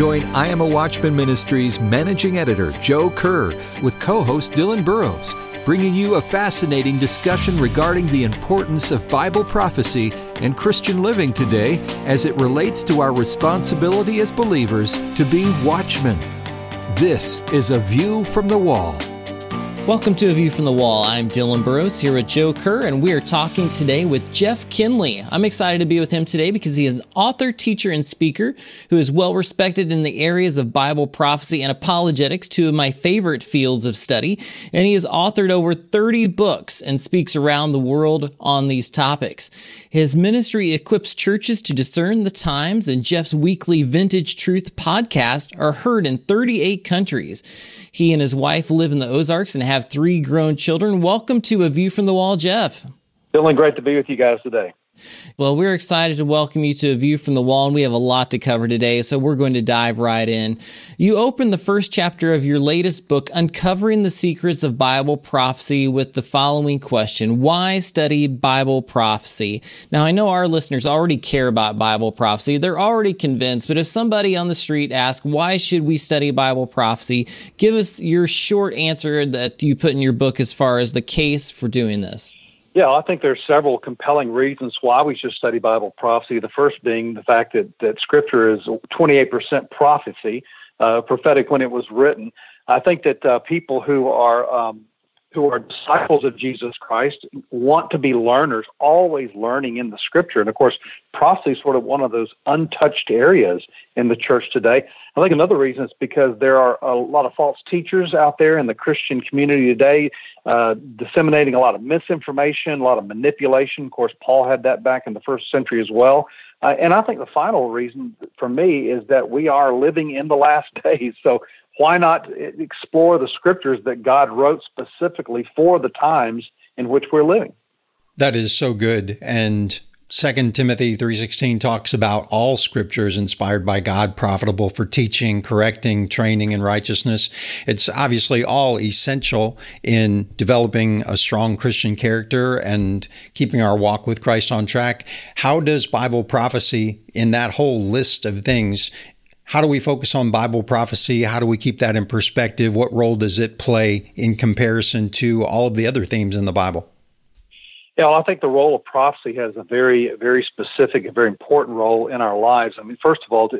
Join I Am a Watchman Ministries managing editor Joe Kerr with co host Dylan Burrows, bringing you a fascinating discussion regarding the importance of Bible prophecy and Christian living today as it relates to our responsibility as believers to be watchmen. This is A View from the Wall. Welcome to A View from the Wall. I'm Dylan Burrows here with Joe Kerr, and we are talking today with Jeff Kinley. I'm excited to be with him today because he is an author, teacher, and speaker who is well respected in the areas of Bible prophecy and apologetics, two of my favorite fields of study. And he has authored over 30 books and speaks around the world on these topics. His ministry equips churches to discern the times, and Jeff's weekly Vintage Truth podcast are heard in 38 countries. He and his wife live in the Ozarks and have three grown children. Welcome to A View from the Wall, Jeff. Feeling great to be with you guys today. Well, we're excited to welcome you to A View from the Wall, and we have a lot to cover today, so we're going to dive right in. You open the first chapter of your latest book, Uncovering the Secrets of Bible Prophecy, with the following question Why study Bible prophecy? Now, I know our listeners already care about Bible prophecy. They're already convinced, but if somebody on the street asks, Why should we study Bible prophecy? Give us your short answer that you put in your book as far as the case for doing this. Yeah, I think there's several compelling reasons why we should study Bible prophecy. The first being the fact that, that Scripture is 28% prophecy, uh, prophetic when it was written. I think that uh, people who are um, who are disciples of Jesus Christ want to be learners, always learning in the scripture. And of course, prophecy is sort of one of those untouched areas in the church today. I think another reason is because there are a lot of false teachers out there in the Christian community today, uh, disseminating a lot of misinformation, a lot of manipulation. Of course, Paul had that back in the first century as well. Uh, and I think the final reason for me is that we are living in the last days. So why not explore the scriptures that God wrote specifically for the times in which we're living? That is so good. And 2 Timothy 3:16 talks about all scriptures inspired by God profitable for teaching, correcting, training in righteousness. It's obviously all essential in developing a strong Christian character and keeping our walk with Christ on track. How does Bible prophecy in that whole list of things how do we focus on Bible prophecy? How do we keep that in perspective? What role does it play in comparison to all of the other themes in the Bible? Yeah, well, I think the role of prophecy has a very, very specific and very important role in our lives. I mean, first of all,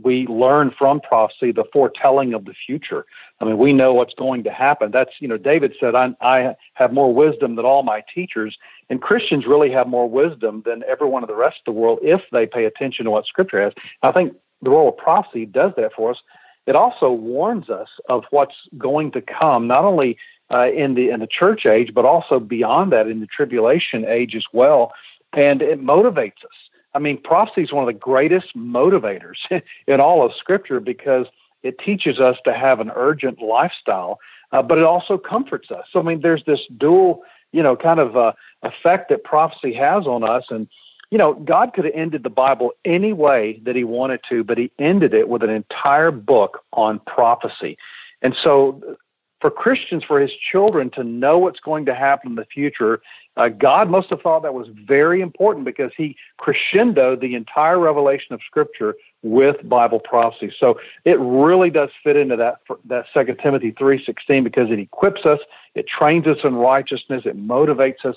we learn from prophecy the foretelling of the future. I mean, we know what's going to happen. That's, you know, David said, I, I have more wisdom than all my teachers. And Christians really have more wisdom than everyone of the rest of the world if they pay attention to what Scripture has. I think the role of prophecy does that for us. It also warns us of what's going to come, not only uh, in the in the church age, but also beyond that in the tribulation age as well. And it motivates us. I mean, prophecy is one of the greatest motivators in all of Scripture because it teaches us to have an urgent lifestyle, uh, but it also comforts us. So, I mean, there's this dual, you know, kind of uh, effect that prophecy has on us, and you know, God could have ended the Bible any way that He wanted to, but He ended it with an entire book on prophecy. And so, for Christians, for His children to know what's going to happen in the future, uh, God must have thought that was very important because He crescendoed the entire revelation of Scripture with Bible prophecy. So it really does fit into that that Second Timothy three sixteen because it equips us, it trains us in righteousness, it motivates us,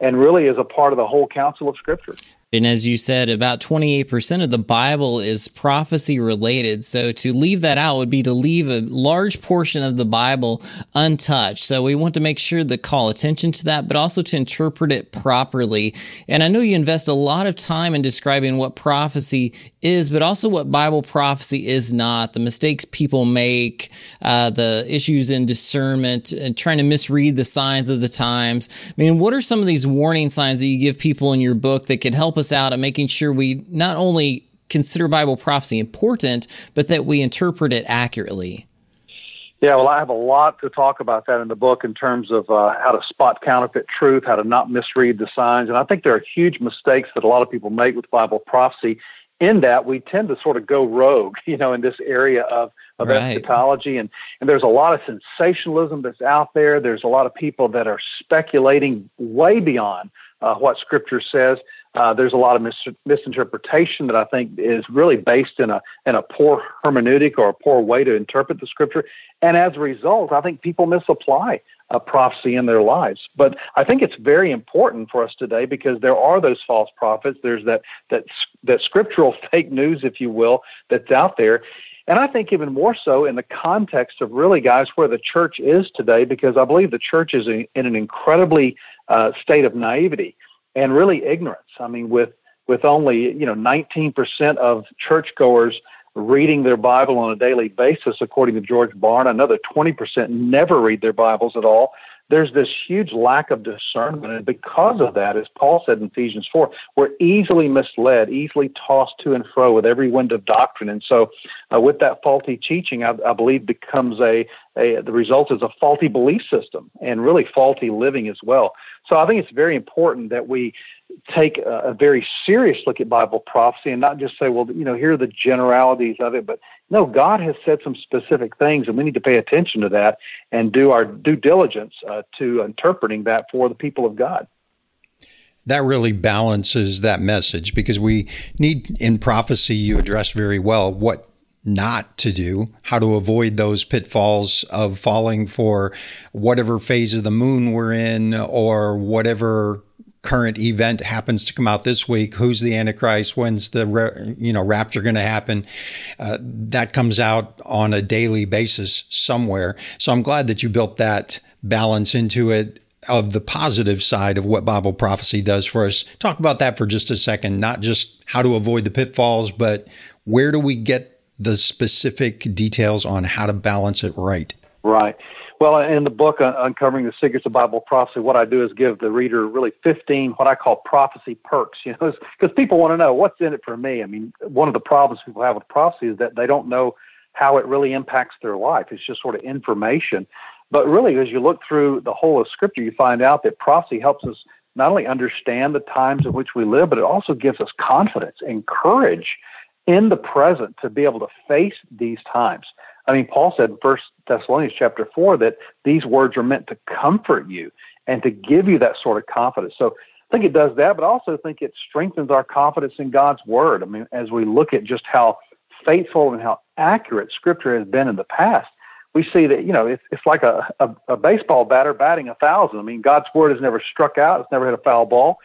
and really is a part of the whole council of Scripture. And as you said, about 28% of the Bible is prophecy related. So to leave that out would be to leave a large portion of the Bible untouched. So we want to make sure to call attention to that, but also to interpret it properly. And I know you invest a lot of time in describing what prophecy is, but also what Bible prophecy is not, the mistakes people make, uh, the issues in discernment and trying to misread the signs of the times. I mean, what are some of these warning signs that you give people in your book that could help us out at making sure we not only consider Bible prophecy important, but that we interpret it accurately. Yeah, well, I have a lot to talk about that in the book in terms of uh, how to spot counterfeit truth, how to not misread the signs. And I think there are huge mistakes that a lot of people make with Bible prophecy in that we tend to sort of go rogue, you know, in this area of, of right. eschatology. And, and there's a lot of sensationalism that's out there. There's a lot of people that are speculating way beyond uh, what Scripture says. Uh, there's a lot of mis- misinterpretation that I think is really based in a in a poor hermeneutic or a poor way to interpret the scripture, and as a result, I think people misapply a prophecy in their lives. But I think it's very important for us today because there are those false prophets. There's that that that scriptural fake news, if you will, that's out there. And I think even more so in the context of really, guys, where the church is today, because I believe the church is in, in an incredibly uh, state of naivety and really ignorance. I mean, with with only you know 19% of churchgoers reading their Bible on a daily basis, according to George Barna, another 20% never read their Bibles at all. There's this huge lack of discernment. And because of that, as Paul said in Ephesians 4, we're easily misled, easily tossed to and fro with every wind of doctrine. And so, uh, with that faulty teaching, I, I believe becomes a, a, the result is a faulty belief system and really faulty living as well. So I think it's very important that we take a, a, very serious look at Bible prophecy and not just say, well, you know, here are the generalities of it, but no, God has said some specific things, and we need to pay attention to that and do our due diligence uh, to interpreting that for the people of God. That really balances that message because we need in prophecy, you address very well what not to do, how to avoid those pitfalls of falling for whatever phase of the moon we're in or whatever current event happens to come out this week who's the antichrist when's the you know rapture going to happen uh, that comes out on a daily basis somewhere. So i'm glad that you built that balance into it of the positive side of what bible prophecy does for us. Talk about that for just a second not just how to avoid the pitfalls but where do we get the specific details on how to balance it right. Right. Well, in the book uh, Uncovering the Secrets of Bible Prophecy, what I do is give the reader really 15 what I call prophecy perks, you know, because people want to know what's in it for me. I mean, one of the problems people have with prophecy is that they don't know how it really impacts their life. It's just sort of information. But really, as you look through the whole of Scripture, you find out that prophecy helps us not only understand the times in which we live, but it also gives us confidence and courage in the present to be able to face these times. I mean, Paul said in First Thessalonians chapter four that these words are meant to comfort you and to give you that sort of confidence. So I think it does that, but I also think it strengthens our confidence in God's word. I mean, as we look at just how faithful and how accurate Scripture has been in the past, we see that you know it's it's like a, a, a baseball batter batting a thousand. I mean, God's word has never struck out; it's never hit a foul ball.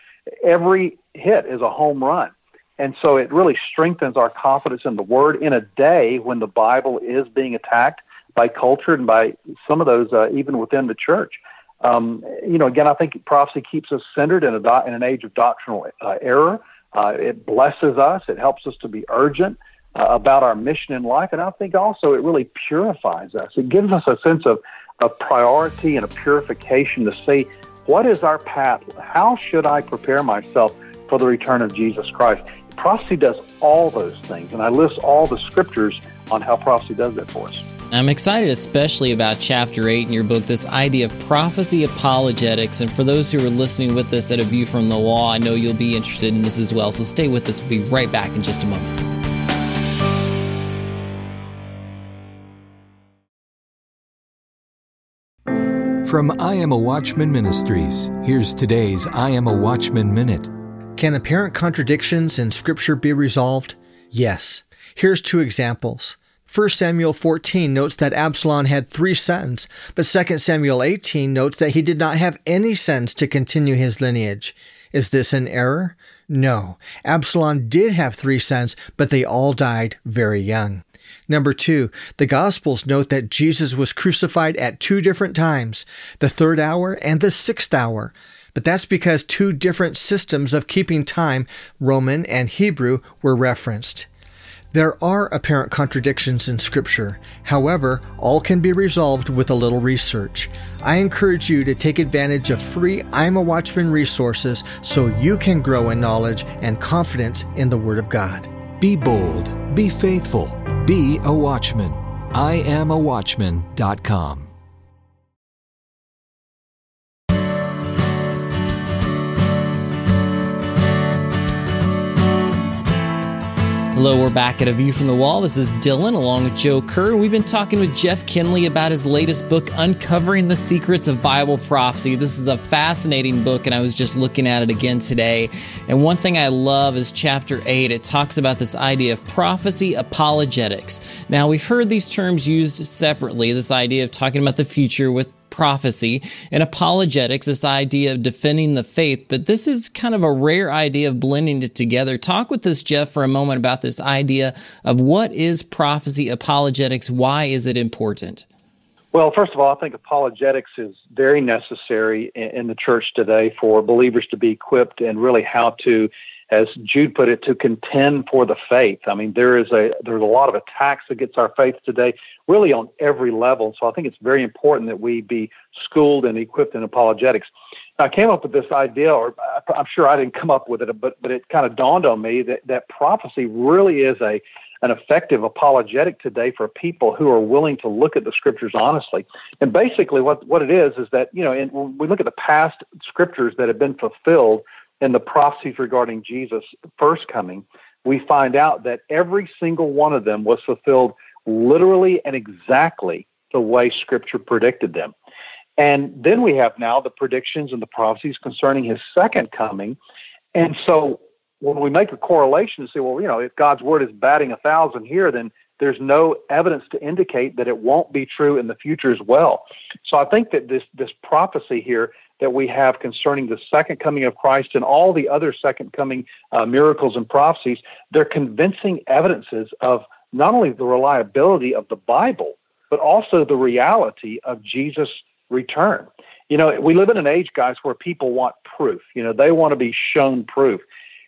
Every hit is a home run. And so it really strengthens our confidence in the Word in a day when the Bible is being attacked by culture and by some of those uh, even within the church. Um, you know, again, I think prophecy keeps us centered in, a do- in an age of doctrinal uh, error. Uh, it blesses us. It helps us to be urgent uh, about our mission in life, and I think also it really purifies us. It gives us a sense of, of priority and a purification to see what is our path. How should I prepare myself for the return of Jesus Christ? Prophecy does all those things, and I list all the scriptures on how prophecy does that for us. I'm excited, especially about chapter 8 in your book, this idea of prophecy apologetics. And for those who are listening with us at A View from the Wall, I know you'll be interested in this as well. So stay with us. We'll be right back in just a moment. From I Am a Watchman Ministries, here's today's I Am a Watchman Minute. Can apparent contradictions in Scripture be resolved? Yes. Here's two examples. 1 Samuel 14 notes that Absalom had three sons, but 2 Samuel 18 notes that he did not have any sons to continue his lineage. Is this an error? No. Absalom did have three sons, but they all died very young. Number two, the Gospels note that Jesus was crucified at two different times, the third hour and the sixth hour. But that's because two different systems of keeping time, Roman and Hebrew, were referenced. There are apparent contradictions in Scripture. However, all can be resolved with a little research. I encourage you to take advantage of free I'm a Watchman resources so you can grow in knowledge and confidence in the Word of God. Be bold, be faithful, be a watchman. I am a watchman.com. Hello, we're back at A View from the Wall. This is Dylan along with Joe Kerr. We've been talking with Jeff Kinley about his latest book, Uncovering the Secrets of Bible Prophecy. This is a fascinating book, and I was just looking at it again today. And one thing I love is chapter 8. It talks about this idea of prophecy apologetics. Now, we've heard these terms used separately, this idea of talking about the future with prophecy and apologetics, this idea of defending the faith, but this is kind of a rare idea of blending it together. Talk with us, Jeff, for a moment about this idea of what is prophecy apologetics? Why is it important? Well, first of all, I think apologetics is very necessary in the church today for believers to be equipped and really how to as Jude put it, to contend for the faith. I mean, there is a there's a lot of attacks against our faith today, really on every level. So I think it's very important that we be schooled and equipped in apologetics. Now, I came up with this idea, or I'm sure I didn't come up with it, but but it kind of dawned on me that that prophecy really is a an effective apologetic today for people who are willing to look at the scriptures honestly. And basically, what what it is is that you know, in, when we look at the past scriptures that have been fulfilled in the prophecies regarding Jesus' first coming, we find out that every single one of them was fulfilled literally and exactly the way Scripture predicted them. And then we have now the predictions and the prophecies concerning his second coming. And so when we make a correlation and say, well, you know, if God's word is batting a thousand here, then there's no evidence to indicate that it won't be true in the future as well. So I think that this this prophecy here that we have concerning the second coming of Christ and all the other second coming uh, miracles and prophecies, they're convincing evidences of not only the reliability of the Bible, but also the reality of Jesus' return. You know, we live in an age, guys, where people want proof. You know, they want to be shown proof.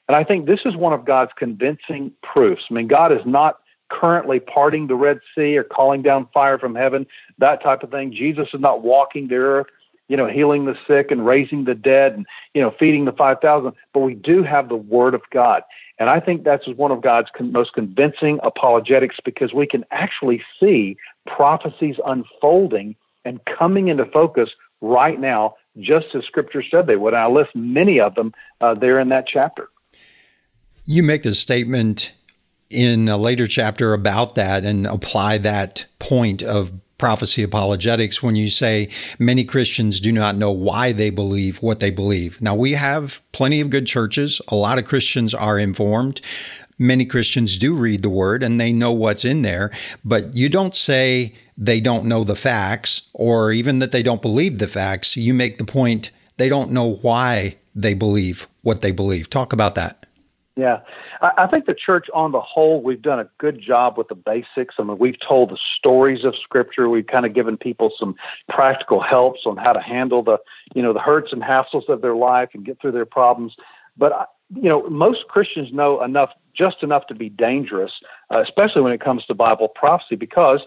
And I think this is one of God's convincing proofs. I mean, God is not currently parting the Red Sea or calling down fire from heaven, that type of thing. Jesus is not walking the earth you know, healing the sick and raising the dead and, you know, feeding the 5,000. But we do have the Word of God. And I think that's one of God's con- most convincing apologetics because we can actually see prophecies unfolding and coming into focus right now, just as Scripture said they would. And I list many of them uh, there in that chapter. You make the statement in a later chapter about that and apply that point of prophecy apologetics when you say many Christians do not know why they believe what they believe. Now, we have plenty of good churches. A lot of Christians are informed. Many Christians do read the word and they know what's in there, but you don't say they don't know the facts or even that they don't believe the facts. You make the point they don't know why they believe what they believe. Talk about that. Yeah. I, think the church on the whole, we've done a good job with the basics. I mean, we've told the stories of Scripture. We've kind of given people some practical helps on how to handle the, you know, the hurts and hassles of their life and get through their problems. But, you know, most Christians know enough, just enough to be dangerous, uh, especially when it comes to Bible prophecy, because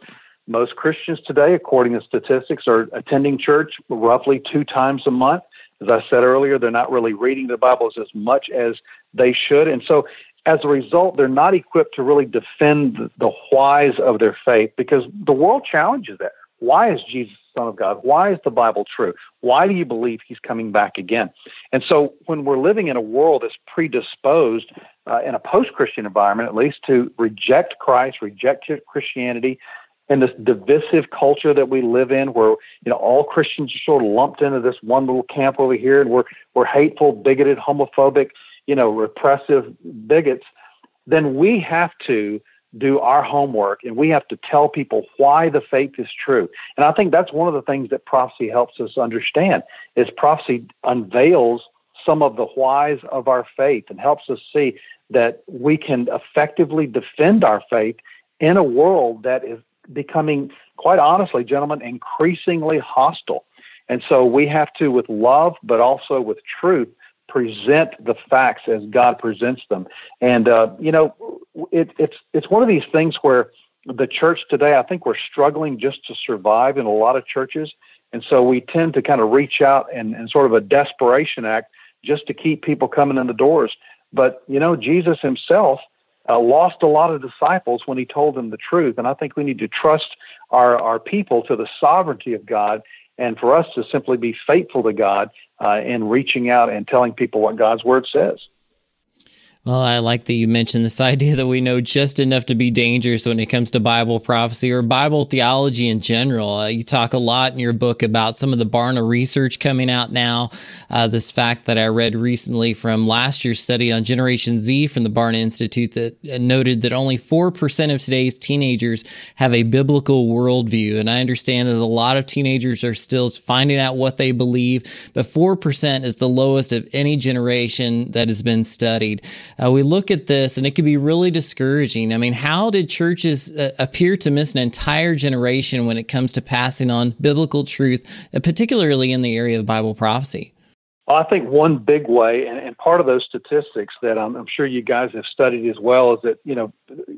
most Christians today, according to statistics, are attending church roughly two times a month. As I said earlier, they're not really reading the Bibles as much as they should. And so as a result, they're not equipped to really defend the whys of their faith because the world challenges that. Why is Jesus the Son of God? Why is the Bible true? Why do you believe he's coming back again? And so when we're living in a world that's predisposed, uh, in a post Christian environment at least, to reject Christ, reject Christianity, and this divisive culture that we live in where you know all Christians are sort of lumped into this one little camp over here and we're we're hateful, bigoted, homophobic, you know, repressive bigots, then we have to do our homework and we have to tell people why the faith is true. And I think that's one of the things that prophecy helps us understand is prophecy unveils some of the whys of our faith and helps us see that we can effectively defend our faith in a world that is becoming quite honestly gentlemen increasingly hostile. And so we have to with love but also with truth present the facts as God presents them. And uh, you know, it, it's it's one of these things where the church today, I think we're struggling just to survive in a lot of churches, and so we tend to kind of reach out and, and sort of a desperation act just to keep people coming in the doors. But you know, Jesus Himself. Uh, lost a lot of disciples when he told them the truth. And I think we need to trust our, our people to the sovereignty of God and for us to simply be faithful to God uh, in reaching out and telling people what God's Word says. Well, I like that you mentioned this idea that we know just enough to be dangerous when it comes to Bible prophecy or Bible theology in general. Uh, you talk a lot in your book about some of the Barna research coming out now. Uh, this fact that I read recently from last year's study on Generation Z from the Barna Institute that uh, noted that only 4% of today's teenagers have a biblical worldview. And I understand that a lot of teenagers are still finding out what they believe, but 4% is the lowest of any generation that has been studied uh, we look at this and it can be really discouraging. I mean, how did churches uh, appear to miss an entire generation when it comes to passing on biblical truth, uh, particularly in the area of Bible prophecy? Well, I think one big way, and, and part of those statistics that I'm, I'm, sure you guys have studied as well, is that, you know,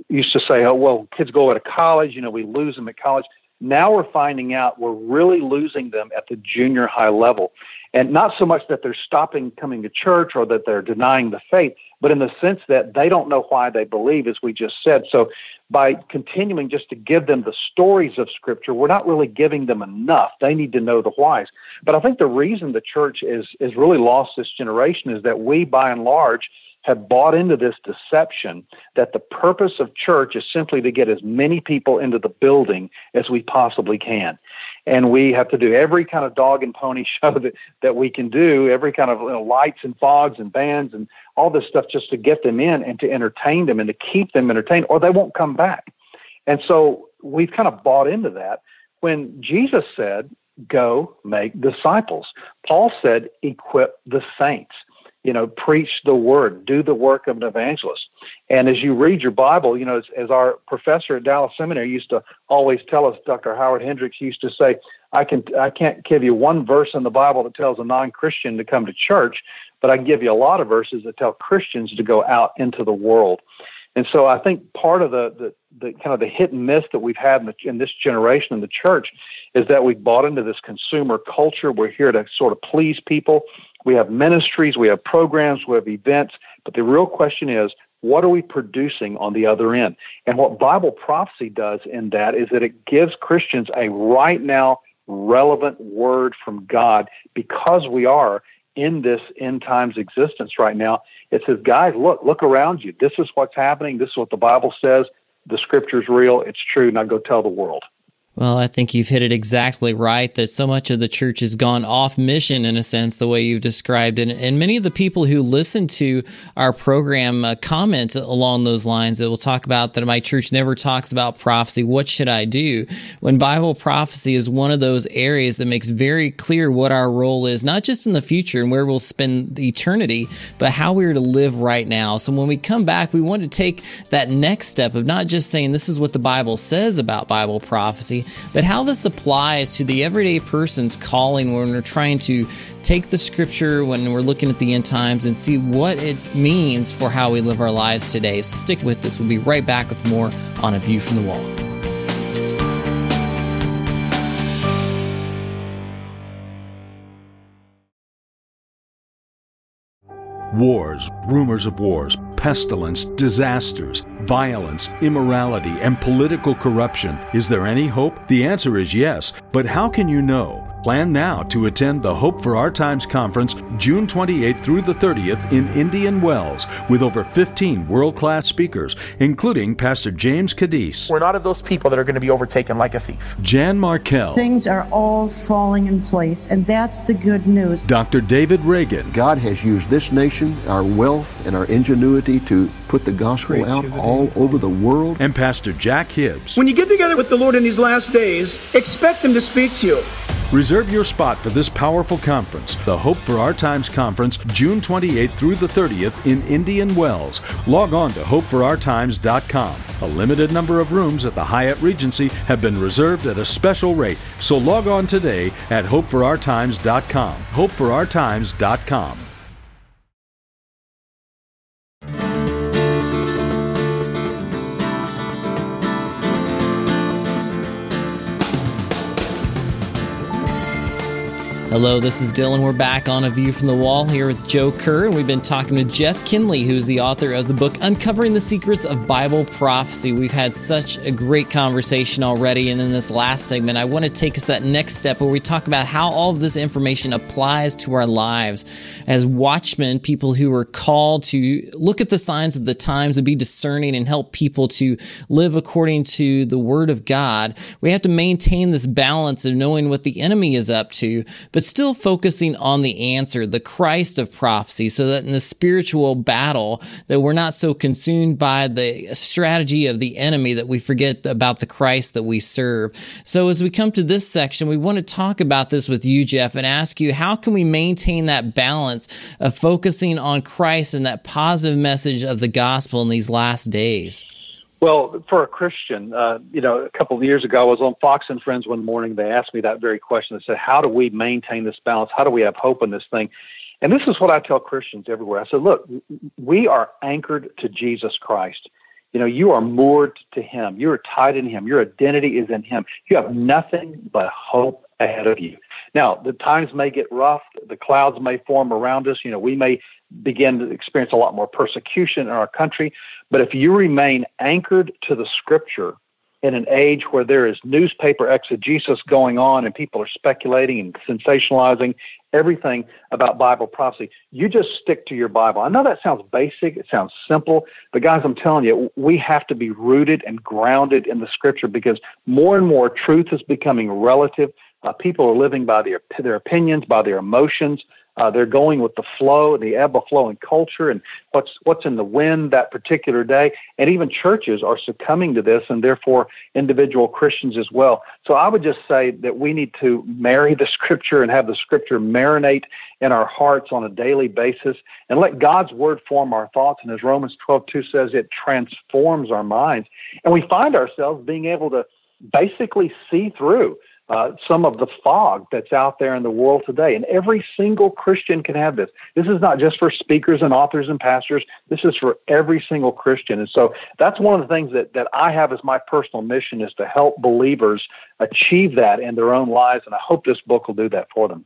used to say, oh, well, kids go to college, you know, we lose them at college. Now we're finding out we're really losing them at the junior high level. And not so much that they're stopping coming to church or that they're denying the faith, but in the sense that they don't know why they believe, as we just said. So by continuing just to give them the stories of Scripture, we're not really giving them enough. They need to know the whys. But I think the reason the church is is really lost this generation is that we, by and large, have bought into this deception that the purpose of church is simply to get as many people into the building as we possibly can. And we have to do every kind of dog and pony show that, that we can do, every kind of you know, lights and fogs and bands and all this stuff just to get them in and to entertain them and to keep them entertained, or they won't come back. And so we've kind of bought into that. When Jesus said, Go make disciples, Paul said, Equip the saints you know, preach the word, do the work of an evangelist. And as you read your Bible, you know, as, as, our professor at Dallas Seminary used to always tell us, Dr. Howard Hendricks used to say, I can I can't give you one verse in the Bible that tells a non-Christian to come to church, but I can give you a lot of verses that tell Christians to go out into the world. And so I think part of the, the, the kind of the hit and miss that we've had in, the, in this generation in the church is that we've bought into this consumer culture. We're here to sort of please people. We have ministries, we have programs, we have events, but the real question is, what are we producing on the other end? And what Bible prophecy does in that is that it gives Christians a right now relevant word from God because we are in this end times existence right now. It says, guys, look, look around you. This is what's happening. This is what the Bible says. The scripture's real. It's true. Now go tell the world. Well, I think you've hit it exactly right that so much of the church has gone off mission in a sense, the way you've described it. And many of the people who listen to our program uh, comment along those lines. It will talk about that my church never talks about prophecy. What should I do? When Bible prophecy is one of those areas that makes very clear what our role is, not just in the future and where we'll spend eternity, but how we are to live right now. So when we come back, we want to take that next step of not just saying this is what the Bible says about Bible prophecy, but how this applies to the everyday person's calling when we're trying to take the scripture, when we're looking at the end times, and see what it means for how we live our lives today. So stick with this. We'll be right back with more on A View from the Wall. Wars, rumors of wars, pestilence, disasters, violence, immorality, and political corruption. Is there any hope? The answer is yes, but how can you know? Plan now to attend the Hope for Our Times conference June 28th through the 30th in Indian Wells with over 15 world class speakers, including Pastor James Kaddis. We're not of those people that are going to be overtaken like a thief. Jan Markell. Things are all falling in place, and that's the good news. Dr. David Reagan. God has used this nation, our wealth, and our ingenuity to put the gospel Creativity. out all over the world. And Pastor Jack Hibbs. When you get together with the Lord in these last days, expect Him to speak to you. Reserve your spot for this powerful conference, the Hope for Our Times Conference, June 28th through the 30th in Indian Wells. Log on to hopeforourtimes.com. A limited number of rooms at the Hyatt Regency have been reserved at a special rate, so log on today at hopeforourtimes.com. hopeforourtimes.com. Hello, this is Dylan. We're back on A View from the Wall here with Joe Kerr, and we've been talking with Jeff Kinley, who's the author of the book Uncovering the Secrets of Bible Prophecy. We've had such a great conversation already, and in this last segment, I want to take us that next step where we talk about how all of this information applies to our lives as watchmen, people who are called to look at the signs of the times and be discerning and help people to live according to the Word of God. We have to maintain this balance of knowing what the enemy is up to but still focusing on the answer, the Christ of prophecy, so that in the spiritual battle, that we're not so consumed by the strategy of the enemy that we forget about the Christ that we serve. So as we come to this section, we want to talk about this with you, Jeff, and ask you, how can we maintain that balance of focusing on Christ and that positive message of the gospel in these last days? Well, for a Christian, uh, you know, a couple of years ago, I was on Fox and Friends one morning. They asked me that very question. They said, How do we maintain this balance? How do we have hope in this thing? And this is what I tell Christians everywhere. I said, Look, we are anchored to Jesus Christ. You know, you are moored to Him. You are tied in Him. Your identity is in Him. You have nothing but hope ahead of you. Now, the times may get rough. The clouds may form around us. You know, we may begin to experience a lot more persecution in our country. But if you remain anchored to the scripture in an age where there is newspaper exegesis going on and people are speculating and sensationalizing everything about Bible prophecy, you just stick to your Bible. I know that sounds basic, it sounds simple, but guys, I'm telling you, we have to be rooted and grounded in the scripture because more and more truth is becoming relative. Uh, people are living by their, their opinions, by their emotions, uh, they're going with the flow, the ebb of flow in culture, and what's what's in the wind that particular day. And even churches are succumbing to this, and therefore individual Christians as well. So I would just say that we need to marry the Scripture and have the Scripture marinate in our hearts on a daily basis, and let God's Word form our thoughts. And as Romans 12:2 says, it transforms our minds, and we find ourselves being able to basically see through uh, some of the fog that's out there in the world today. And every single Christian can have this. This is not just for speakers and authors and pastors. This is for every single Christian. And so that's one of the things that, that I have as my personal mission is to help believers achieve that in their own lives. And I hope this book will do that for them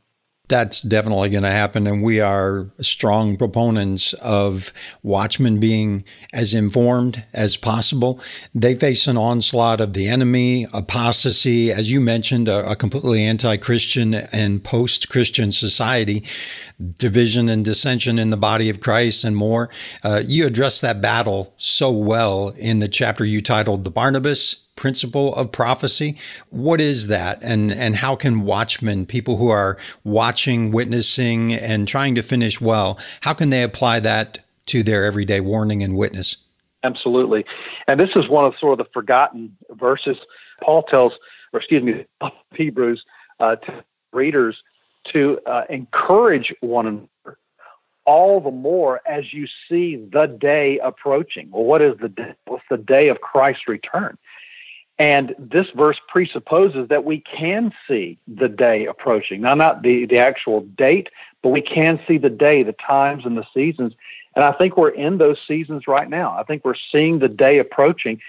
that's definitely going to happen. And we are strong proponents of watchmen being as informed as possible. They face an onslaught of the enemy, apostasy, as you mentioned, a, a completely anti Christian and post Christian society, division and dissension in the body of Christ, and more. Uh, you address that battle so well in the chapter you titled The Barnabas principle of prophecy. What is that? And, and how can watchmen, people who are watching, witnessing, and trying to finish well, how can they apply that to their everyday warning and witness? Absolutely. And this is one of sort of the forgotten verses. Paul tells, or excuse me, Hebrews uh, to readers to uh, encourage one another all the more as you see the day approaching. Well, what is the day? What's the day of Christ's return? And this verse presupposes that we can see the day approaching. Now, not the, the actual date, but we can see the day, the times, and the seasons. And I think we're in those seasons right now. I think we're seeing the day approaching.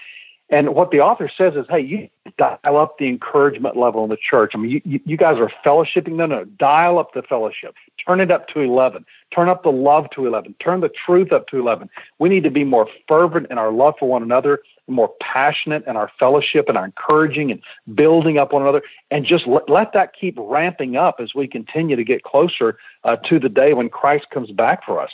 And what the author says is, hey, you dial up the encouragement level in the church. I mean, you, you guys are fellowshipping. No, no, dial up the fellowship. Turn it up to 11. Turn up the love to 11. Turn the truth up to 11. We need to be more fervent in our love for one another, more passionate in our fellowship and our encouraging and building up one another, and just let, let that keep ramping up as we continue to get closer uh, to the day when Christ comes back for us.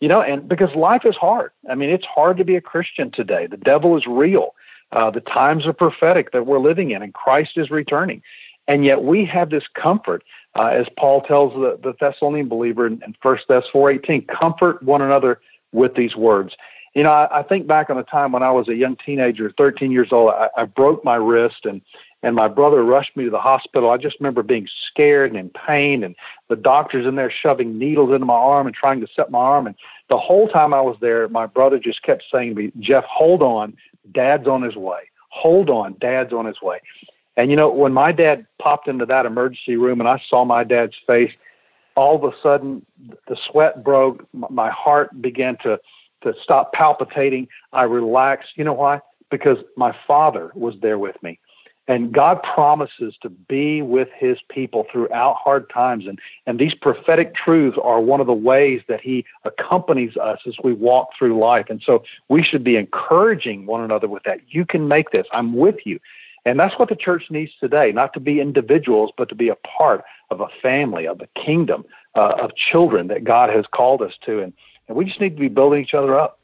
You know, and because life is hard. I mean, it's hard to be a Christian today. The devil is real. Uh, the times are prophetic that we're living in, and Christ is returning. And yet we have this comfort, uh, as Paul tells the, the Thessalonian believer in, in 1 Thess 4.18, comfort one another with these words. You know, I, I think back on a time when I was a young teenager, 13 years old, I, I broke my wrist and and my brother rushed me to the hospital. I just remember being scared and in pain, and the doctors in there shoving needles into my arm and trying to set my arm. And the whole time I was there, my brother just kept saying to me, Jeff, hold on. Dad's on his way. Hold on. Dad's on his way. And you know, when my dad popped into that emergency room and I saw my dad's face, all of a sudden the sweat broke. My heart began to, to stop palpitating. I relaxed. You know why? Because my father was there with me. And God promises to be with his people throughout hard times. And, and these prophetic truths are one of the ways that he accompanies us as we walk through life. And so we should be encouraging one another with that. You can make this. I'm with you. And that's what the church needs today, not to be individuals, but to be a part of a family, of a kingdom, uh, of children that God has called us to. And, and we just need to be building each other up.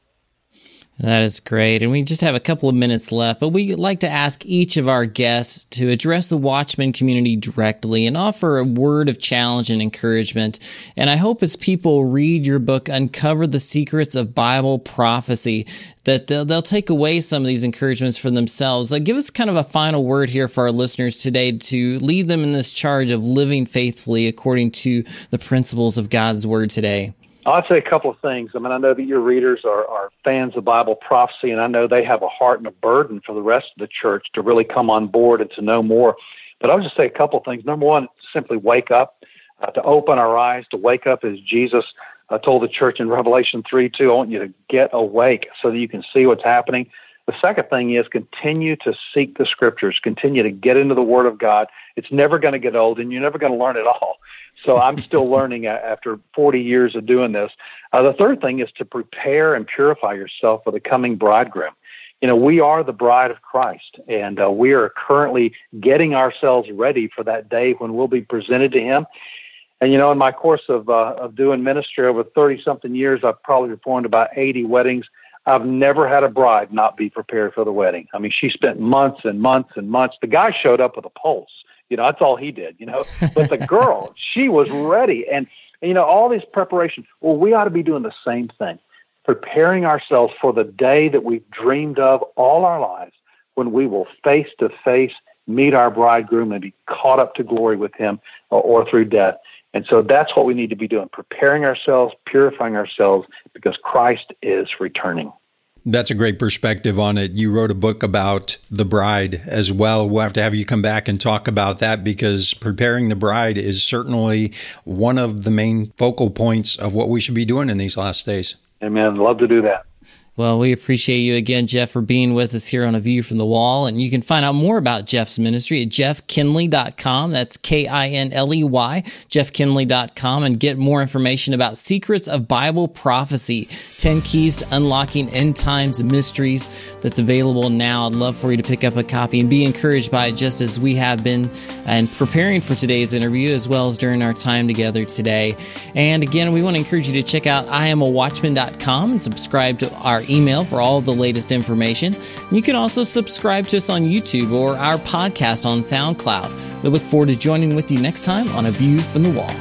That is great. And we just have a couple of minutes left, but we like to ask each of our guests to address the Watchman community directly and offer a word of challenge and encouragement. And I hope as people read your book, Uncover the Secrets of Bible Prophecy, that they'll, they'll take away some of these encouragements for themselves. Like, give us kind of a final word here for our listeners today to lead them in this charge of living faithfully according to the principles of God's word today. I'd say a couple of things. I mean, I know that your readers are, are fans of Bible prophecy, and I know they have a heart and a burden for the rest of the church to really come on board and to know more. But I'll just say a couple of things. Number one, simply wake up, uh, to open our eyes, to wake up as Jesus uh, told the church in Revelation 3 2. I want you to get awake so that you can see what's happening. The second thing is continue to seek the scriptures, continue to get into the Word of God. It's never going to get old, and you're never going to learn it all. So I'm still learning after 40 years of doing this. Uh, the third thing is to prepare and purify yourself for the coming bridegroom. You know, we are the bride of Christ, and uh, we are currently getting ourselves ready for that day when we'll be presented to Him. And you know, in my course of uh, of doing ministry over 30 something years, I've probably performed about 80 weddings. I've never had a bride not be prepared for the wedding. I mean, she spent months and months and months. The guy showed up with a pulse. You know, that's all he did, you know. But the girl, she was ready. And, you know, all these preparations. Well, we ought to be doing the same thing, preparing ourselves for the day that we've dreamed of all our lives when we will face to face meet our bridegroom and be caught up to glory with him or, or through death. And so that's what we need to be doing, preparing ourselves, purifying ourselves, because Christ is returning. That's a great perspective on it. You wrote a book about the bride as well. We'll have to have you come back and talk about that because preparing the bride is certainly one of the main focal points of what we should be doing in these last days. Amen. Love to do that. Well, we appreciate you again, Jeff, for being with us here on A View from the Wall. And you can find out more about Jeff's ministry at jeffkinley.com. That's K-I-N-L-E-Y, jeffkinley.com and get more information about secrets of Bible prophecy, 10 keys to unlocking end times mysteries that's available now. I'd love for you to pick up a copy and be encouraged by it just as we have been and preparing for today's interview as well as during our time together today. And again, we want to encourage you to check out iamawatchman.com and subscribe to our email for all the latest information. You can also subscribe to us on YouTube or our podcast on SoundCloud. We look forward to joining with you next time on A View from the Wall.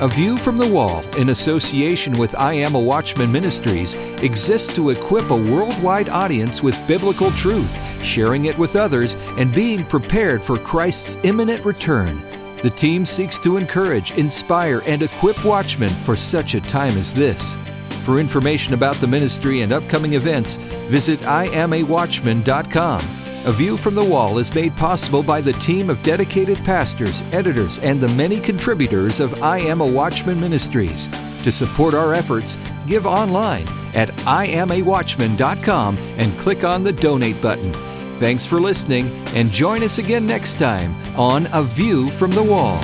A View from the Wall, in association with I Am a Watchman Ministries, exists to equip a worldwide audience with biblical truth, sharing it with others, and being prepared for Christ's imminent return. The team seeks to encourage, inspire, and equip watchmen for such a time as this. For information about the ministry and upcoming events, visit iamawatchman.com. A View from the Wall is made possible by the team of dedicated pastors, editors, and the many contributors of I Am a Watchman Ministries. To support our efforts, give online at iamawatchman.com and click on the donate button. Thanks for listening, and join us again next time on A View from the Wall.